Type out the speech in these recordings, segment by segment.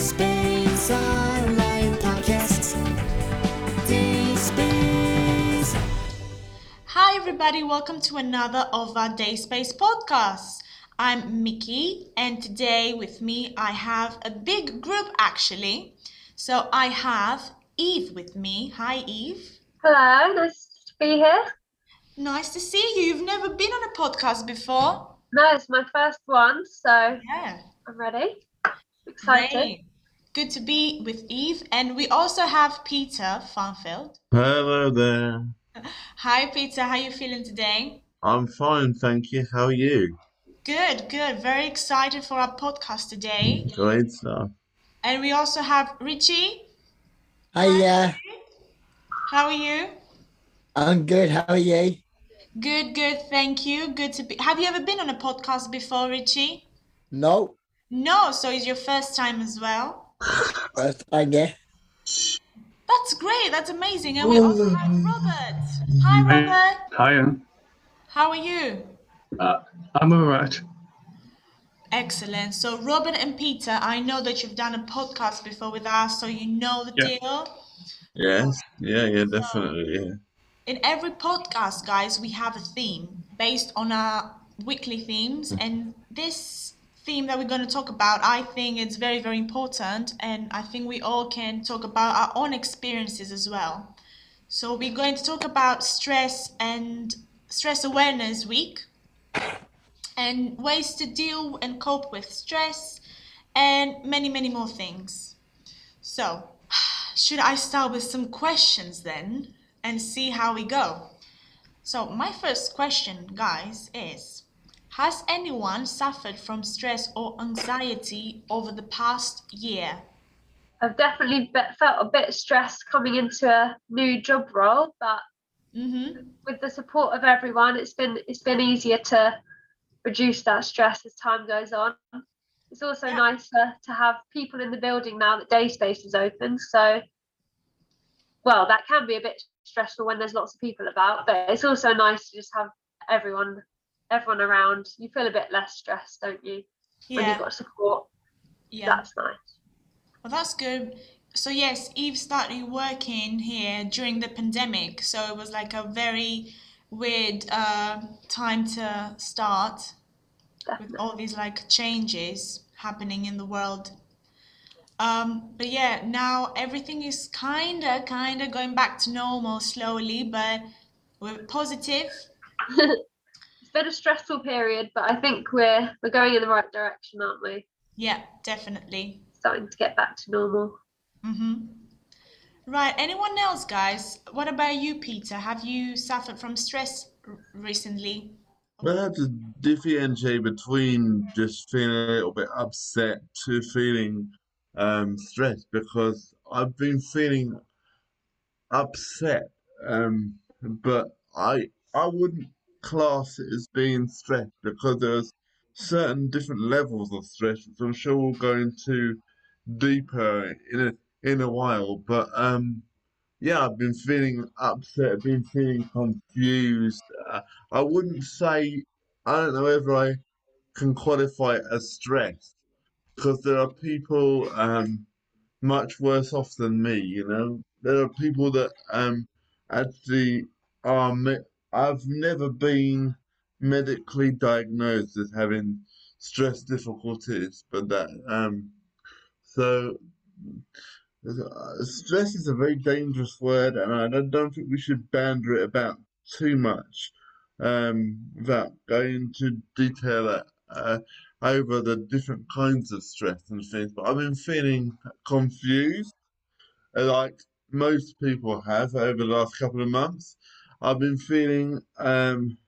D-Space Online Podcast. D-Space. Hi, everybody. Welcome to another of our Day Space podcasts. I'm Mickey, and today with me I have a big group actually. So I have Eve with me. Hi, Eve. Hello, nice to be here. Nice to see you. You've never been on a podcast before. No, it's my first one, so Yeah. I'm ready. Excited. Great. Good to be with Eve. And we also have Peter Farnfield. Hello there. Hi, Peter. How are you feeling today? I'm fine, thank you. How are you? Good, good. Very excited for our podcast today. Great stuff. And we also have Richie. Hiya, How are you? I'm good. How are you? Good, good. Thank you. Good to be. Have you ever been on a podcast before, Richie? No, No, so it's your first time as well. First time, yeah. That's great. That's amazing. And we also have Robert. Hi, Robert. Hiya. How are you? Uh, I'm alright. Excellent. So, Robert and Peter, I know that you've done a podcast before with us, so you know the Yeah. deal. Yes, yeah, yeah, definitely, yeah. In every podcast, guys, we have a theme based on our weekly themes, and this theme that we're going to talk about, I think it's very, very important, and I think we all can talk about our own experiences as well. So, we're going to talk about stress and stress awareness week, and ways to deal and cope with stress, and many, many more things. So, should I start with some questions then and see how we go? So, my first question, guys, is Has anyone suffered from stress or anxiety over the past year? I've definitely felt a bit stressed coming into a new job role, but Mm-hmm. with the support of everyone, it's been it's been easier to reduce that stress as time goes on. It's also Yeah. nicer to have people in the building now that day space is open. So, well, that can be a bit stressful when there's lots of people about, but it's also nice to just have everyone everyone around. You feel a bit less stressed, don't you? Yeah. When you've got support. yeah. That's nice. Well, that's good. So, yes, Eve started working here during the pandemic. So, it was like a very weird uh, time to start with all these like changes happening in the world. Um, but yeah, now everything is kinda, kinda going back to normal slowly, but we're positive. it's been a stressful period, but I think we're we're going in the right direction, aren't we? Yeah, definitely. Starting to get back to normal. Mm-hmm. Right, anyone else, guys? What about you, Peter? Have you suffered from stress r- recently? But I have to differentiate between just feeling a little bit upset to feeling um, stressed because I've been feeling upset, um, but I I wouldn't class it as being stressed because there's certain different levels of stress, which I'm sure we'll go into deeper in a in a while. But um, yeah, I've been feeling upset, I've been feeling confused. Uh, I wouldn't say, I don't know whether I can qualify as stressed because there are people um, much worse off than me, you know. There are people that um, actually are, I've never been medically diagnosed as having stress difficulties, but that, um, so uh, stress is a very dangerous word, and I don't think we should banter it about too much um, without going into detail uh, over the different kinds of stress and things. But I've been feeling confused, like most people have over the last couple of months. I've been feeling um,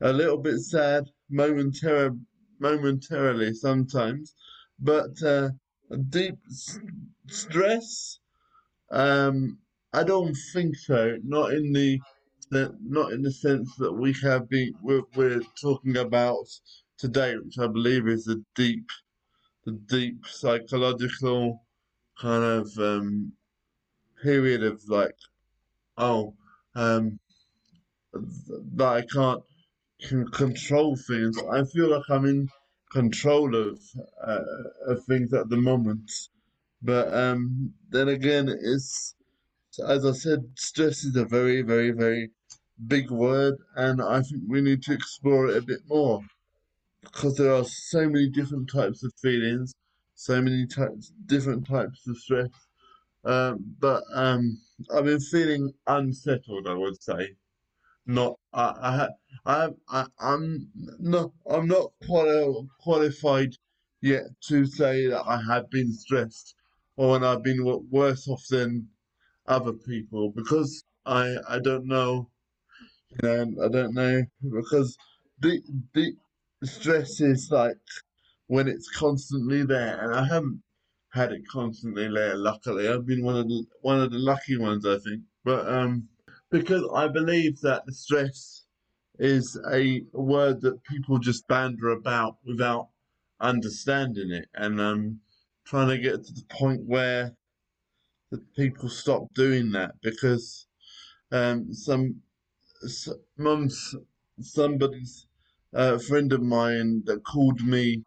a little bit sad momentarily, momentarily sometimes, but uh, deep s- stress. Um, I don't think so. Not in the, not in the sense that we have been we're, we're talking about today, which I believe is the deep, the deep psychological kind of um, period of like, oh, um, that I can't can control things. I feel like I'm in control of uh, of things at the moment, But um, then again, it's as I said, stress is a very, very, very big word, and I think we need to explore it a bit more because there are so many different types of feelings, so many types, different types of stress. Um, but um, I've been feeling unsettled, I would say. Not, I, I, I, I'm not, I'm not quali- qualified yet to say that I have been stressed or when I've been worse off than other people because I, I don't know, you know, I don't know because the, the stress is like when it's constantly there, and I haven't had it constantly there. Luckily, I've been one of the one of the lucky ones, I think. But um, because I believe that the stress is a word that people just banter about without understanding it, and um, trying to get to the point where that people stop doing that because um, some, mum's somebody's uh, friend of mine that called me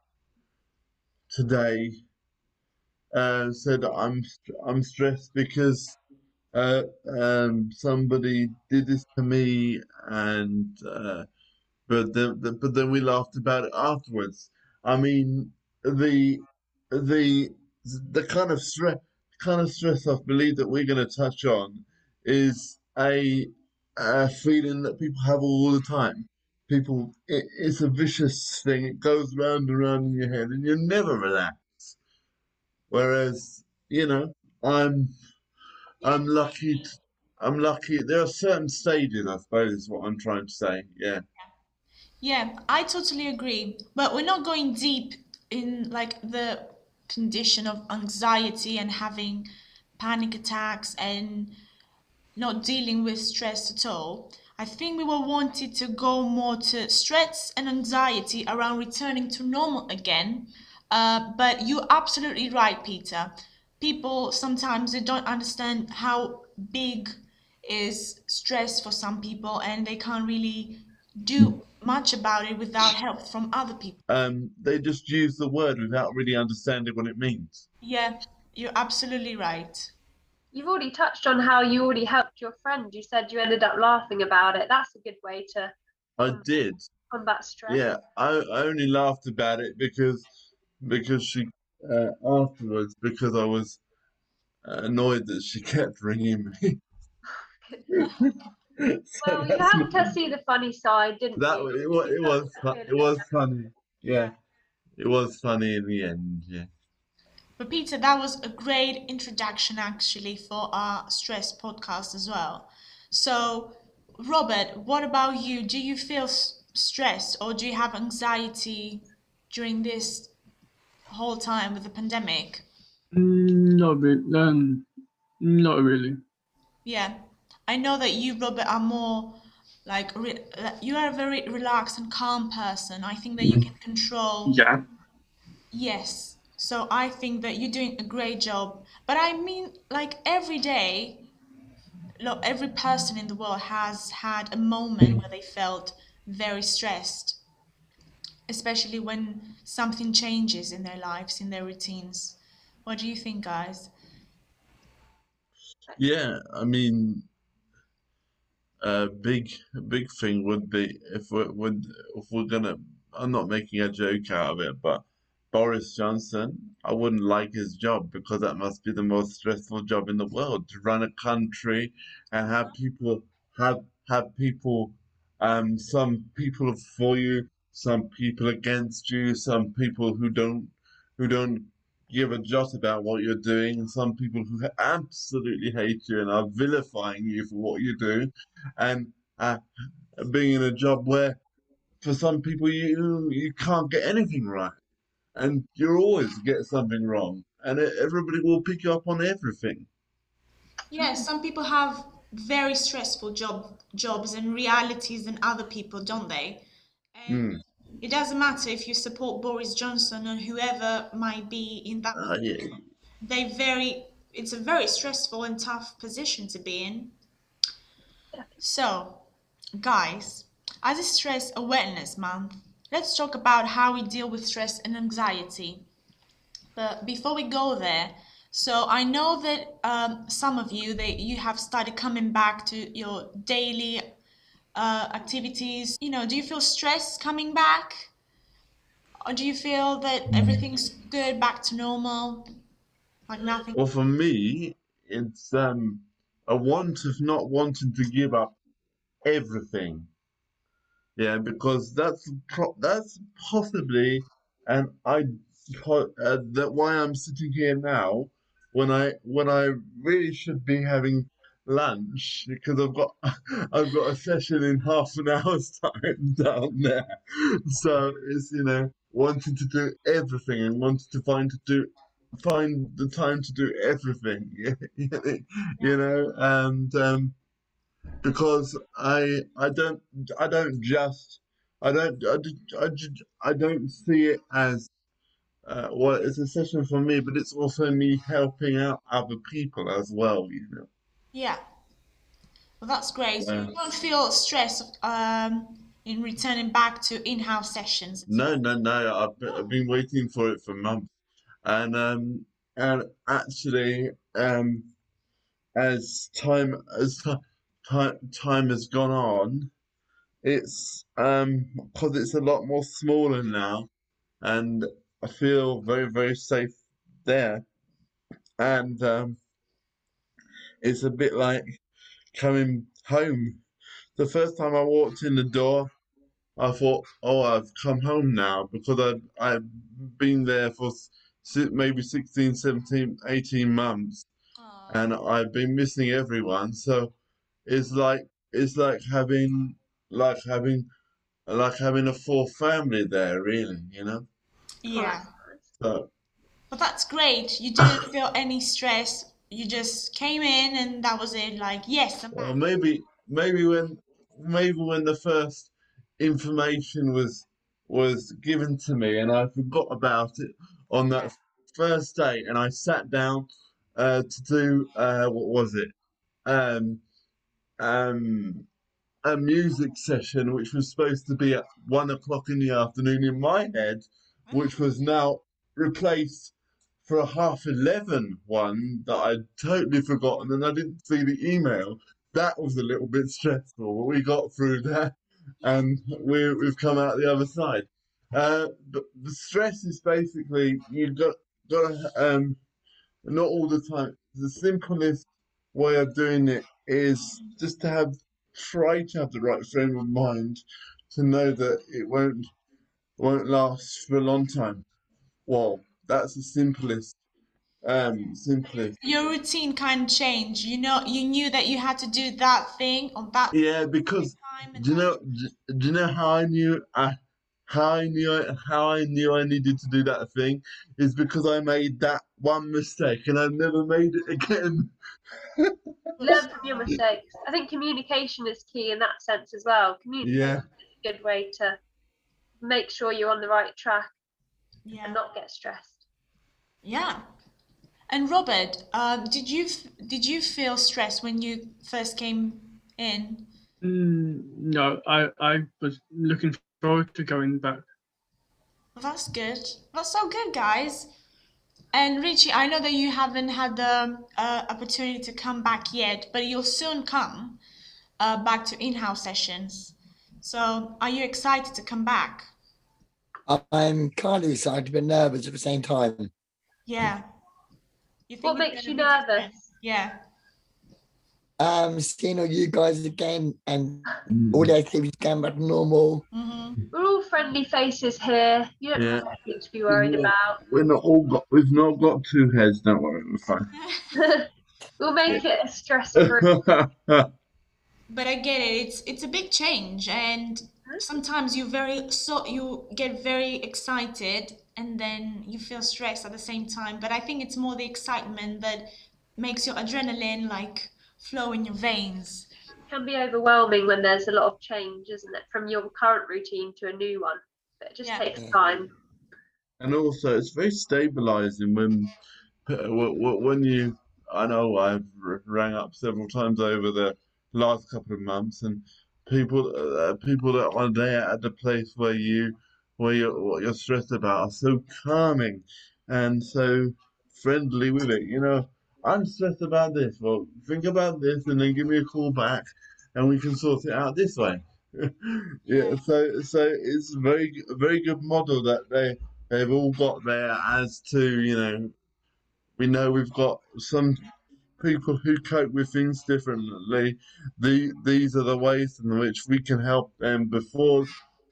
today uh, said I'm I'm stressed because uh, um, somebody did this to me, and uh, but then the, but then we laughed about it afterwards. I mean, the the the kind of stress kind of stress I believe that we're going to touch on is a a feeling that people have all the time. People, it, it's a vicious thing. It goes round and round in your head, and you never relax. Whereas, you know, I'm I'm lucky. I'm lucky. There are certain stages, I suppose, is what I'm trying to say. Yeah. Yeah, I totally agree. But we're not going deep in like the condition of anxiety and having panic attacks and not dealing with stress at all. I think we were wanted to go more to stress and anxiety around returning to normal again. Uh, but you're absolutely right, Peter. People sometimes they don't understand how big is stress for some people and they can't really do much about it without help from other people. Um, they just use the word without really understanding what it means. Yeah, you're absolutely right. You've already touched on how you already helped your friend. You said you ended up laughing about it. That's a good way to I did. combat stress. Yeah, I, I only laughed about it because because she uh, afterwards because I was annoyed that she kept ringing me. So Well, you that's had to see the funny side, didn't that you? wa- it was it was it was funny. Yeah, Yeah. it was funny in the end. Yeah. But Peter, that was a great introduction actually for our stress podcast as well. So, Robert, what about you? Do you feel s- stressed or do you have anxiety during this whole time with the pandemic? Mm, Not really. Um, not really. Yeah, I know that you, Robert, are more like re- you are a very relaxed and calm person. I think that you can control. Yeah. Yes. So I think that you're doing a great job. But I mean, like every day, lo- every person in the world has had a moment where they felt very stressed, especially when something changes in their lives, in their routines. What do you think, guys? Yeah, I mean, a big big thing would be if we're would if we're gonna. I'm not making a joke out of it, but Boris Johnson, I wouldn't like his job because that must be the most stressful job in the world to run a country and have people have have people um some people for you, some people against you, some people who don't who don't give a jot about what you're doing, some people who absolutely hate you and are vilifying you for what you do, and uh, being in a job where for some people you you can't get anything right, and you always get something wrong, and everybody will pick you up on everything. Yeah, some people have very stressful job jobs and realities than other people, don't they? Mm. it doesn't matter if you support Boris Johnson or whoever might be in that. Uh, yeah, They very. It's a very stressful and tough position to be in. So, guys, as a Stress Awareness Month, let's talk about how we deal with stress and anxiety. But before we go there, So I know that um, some of you that you have started coming back to your daily uh, activities. You know, do you feel stress coming back, or do you feel that everything's good, back to normal, like nothing? Well, for me, it's um, a want of not wanting to give up everything. Yeah, because that's pro- that's possibly, and I po- uh, that why I'm sitting here now, when I when I really should be having lunch because I've got I've got a session in half an hour's time down there. So it's you know wanting to do everything and wanting to find to do find the time to do everything. you know, and um, because I I don't I don't just I don't I, I, I don't see it as uh, well it's a session for me, but it's also me helping out other people as well. You know. Yeah. Well, that's great. So you don't feel stress um, in returning back to in-house sessions. No, no, no. I've been, I've been waiting for it for months, and um, and actually, um, as time as ti- time time has gone on, it's um, because it's a lot more smaller now, and I feel very, very safe there, and um, it's a bit like coming home. The first time I walked in the door. I thought, oh, I've come home now because I've, I've been there for maybe 16, 17, 18 months Aw. and I've been missing everyone. So it's like it's like having like having like having a full family there, really, you know. Yeah. So But that's great. You didn't feel any stress. You just came in and that was it. Like, yes, I'm well, maybe maybe when maybe when the first information was was given to me and I forgot about it on that first day and I sat down uh, to do uh, what was it? Um um a music session which was supposed to be at one o'clock in the afternoon in my head which was now replaced for a half 11 one that I'd totally forgotten and I didn't see the email. That was a little bit stressful but we got through that and we, we've come out the other side. Uh, but the stress is basically you've got got to um not all the time. The simplest way of doing it is just to have try to have the right frame of mind to know that it won't won't last for a long time. Well, that's the simplest um simplest. Your routine kind of changed. You know, you knew that you had to do that thing on that Yeah, because do you know do, do you know how I knew I how I knew I, how I knew I needed to do that thing is because I made that one mistake and I've never made it again. Learn from your mistakes. I think communication is key in that sense as well. Communication Yeah. is a good way to make sure you're on the right track Yeah. and not get stressed. Yeah. And Robert, um, did you did you feel stressed when you first came in? Mm, no, I, I was looking forward to going back. Well, that's good. That's so good, guys. And Richie, I know that you haven't had the uh, opportunity to come back yet, but you'll soon come uh, back to in-house sessions. So, are you excited to come back? I'm kind of excited but nervous at the same time. Yeah. You What think it's makes you be different? nervous? Yeah. Um, seeing all you guys again and all the activities going back to normal. hmm We're all friendly faces here. You don't Yeah. have anything to be worried Yeah. about. We're not all got we've not got two heads, don't worry, we're fine. we'll make it a stress free. But I get it. It's it's a big change, and sometimes you very so you get very excited, and then you feel stressed at the same time. But I think it's more the excitement that makes your adrenaline like flow in your veins. can be overwhelming when there's a lot of change, isn't it, from your current routine to a new one. But it just Yeah. takes time. And also, it's very stabilizing when wh- wh- when you. I know I've rang up several times over the last couple of months, and people uh, people that are there at the place where you where you're what you're stressed about are so calming and so friendly with it. You know, I'm stressed about this. Well, think about this, and then give me a call back, and we can sort it out this way. yeah. So so it's a very very good model that they they've all got there as to you know we know we've got some people who cope with things differently. The these are the ways in which we can help them before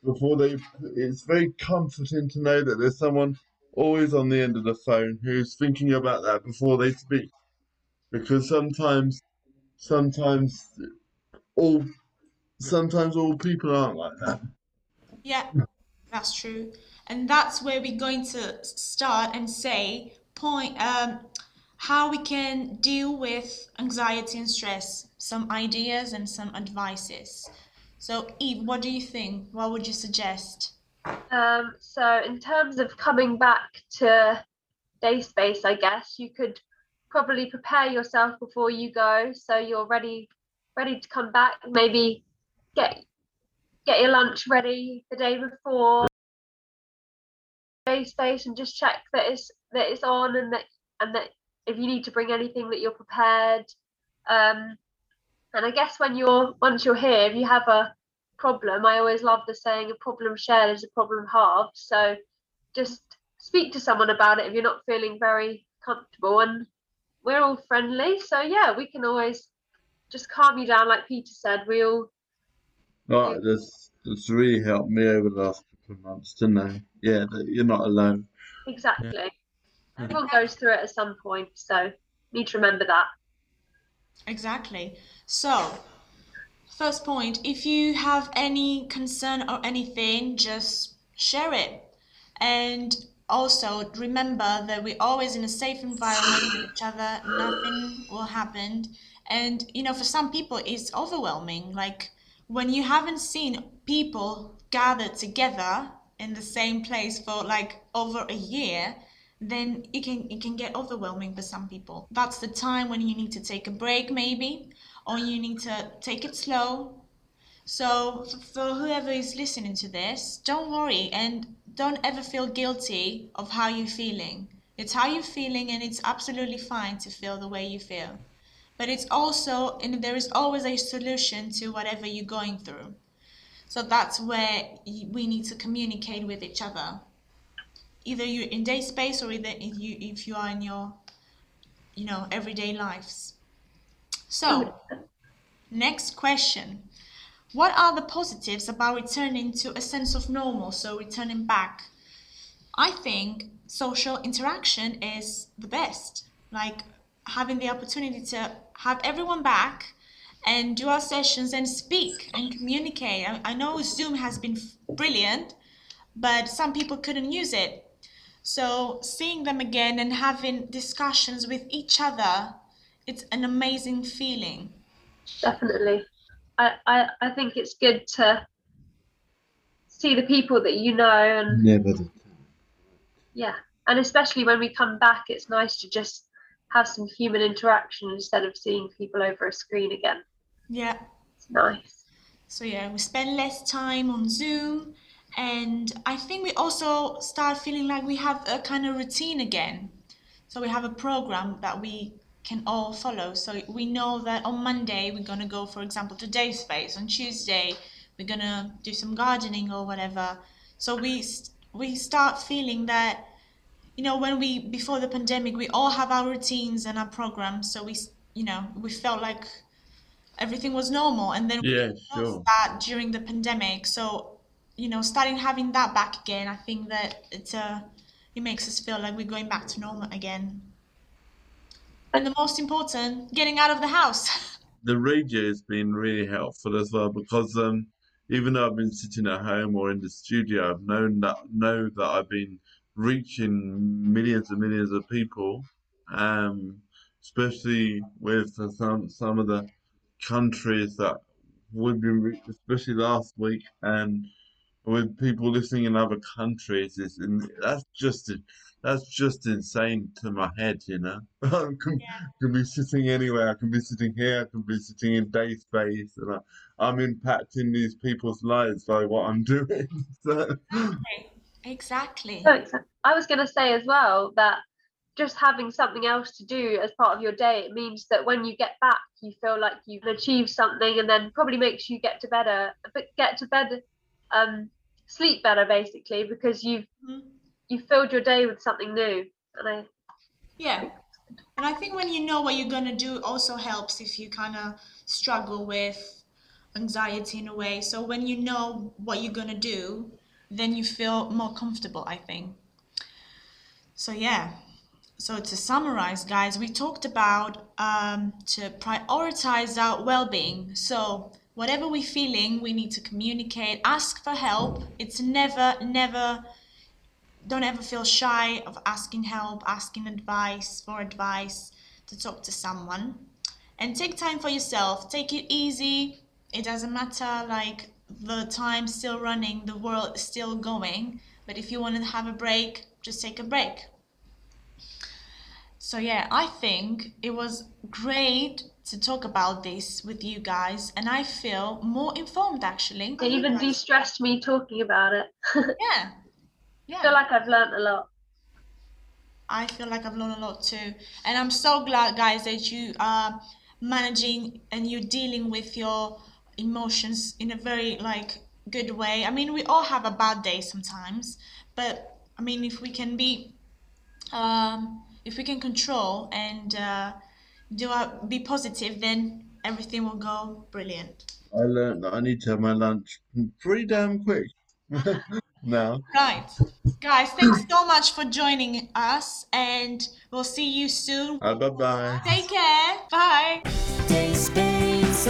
before they. It's very comforting to know that there's someone always on the end of the phone who's thinking about that before they speak, because sometimes sometimes all sometimes all people aren't like that. Yeah, that's true. And that's where we're going to start and say point um, how we can deal with anxiety and stress, some ideas and some advices. So Eve, what do you think? What would you suggest? Um, so in terms of coming back to day space, I guess you could probably prepare yourself before you go, so you're ready ready to come back. Maybe get get your lunch ready the day before day space and just check that it's that it's on and that and that if you need to bring anything that you're prepared. Um, and I guess when you're once you're here, if you have a problem, I always love the saying, "A problem shared is a problem halved." So just speak to someone about it if you're not feeling very comfortable. And we're all friendly, so yeah, we can always just calm you down, like Peter said. We all Right, that's that's really helped me over the last couple of months to know, yeah, that you're not alone. exactly. Everyone goes through it at some point, so need to remember that. Exactly. So, first point, if you have any concern or anything, just share it. And also remember that we're always in a safe environment with each other, nothing will happen. And you know, for some people it's overwhelming. Like when you haven't seen people gathered together in the same place for like over a year, then it can it can get overwhelming for some people. That's the time when you need to take a break maybe or you need to take it slow. So for whoever is listening to this, don't worry and don't ever feel guilty of how you're feeling. It's how you're feeling and it's absolutely fine to feel the way you feel. But it's also and there is always a solution to whatever you're going through. So that's where we need to communicate with each other either you're in day space or either if you if you are in your you know everyday lives. So next question. What are the positives about returning to a sense of normal so returning back? I think social interaction is the best. Like having the opportunity to have everyone back and do our sessions and speak and communicate. I, I know zoom has been brilliant but some people couldn't use it so seeing them again and having discussions with each other, it's an amazing feeling. Definitely. I, I, I think it's good to see the people that you know and Never. yeah. And especially when we come back, it's nice to just have some human interaction instead of seeing people over a screen again. Yeah. It's nice. So yeah, we spend less time on Zoom and I think we also start feeling like we have a kind of routine again. So we have a program that we can all follow. So we know that on Monday we're gonna go, for example, to Day Space. On Tuesday we're gonna do some gardening or whatever. So we we start feeling that, you know, when we before the pandemic we all have our routines and our programs. So we, you know, we felt like everything was normal, and then we Yeah, lost sure. that during the pandemic. So you know, starting having that back again, I think that it's uh, it makes us feel like we're going back to normal again. And the most important, getting out of the house. The radio has been really helpful as well because um, even though I've been sitting at home or in the studio, I've known that know that I've been reaching millions and millions of people, um, especially with some some of the countries that we've been, especially last week, and with people listening in other countries, is and that's just that's just insane to my head, you know. I can, can be sitting anywhere. I can be sitting here. I can be sitting in day space, and I, I'm impacting these people's lives by what I'm doing. So, exactly. So I was going to say as well that just having something else to do as part of your day, it means that when you get back, you feel like you've achieved something, and then probably makes you get to better, get to bed, um, sleep better basically because you've Mhm. you filled your day with something new. And I Yeah. And I think when you know what you're gonna do also helps if you kind of struggle with anxiety in a way. So when you know what you're gonna do, then you feel more comfortable, I think. So yeah. So to summarize, guys, we talked about um, to prioritize our well-being. So whatever we're feeling, we need to communicate, ask for help. It's never, never don't ever feel shy of asking help, asking advice for advice, to talk to someone. And take time for yourself. Take it easy. It doesn't matter like the time's still running, the world is still going. But if you want to have a break, just take a break. So yeah, I think it was great to talk about this with you guys, and I feel more informed actually. it even de-stressed me talking about it. Yeah. Yeah. I feel like I've learned a lot. I feel like I've learned a lot too. And I'm so glad, guys, that you are managing and you're dealing with your emotions in a very like good way. I mean, we all have a bad day sometimes, but I mean, if we can be, um, if we can control and uh, do I be positive, then everything will go brilliant. I learned that I need to have my lunch pretty damn quick now. Right, guys, thanks so much for joining us, and we'll see you soon. Uh, bye bye. Take care. Bye. Day Space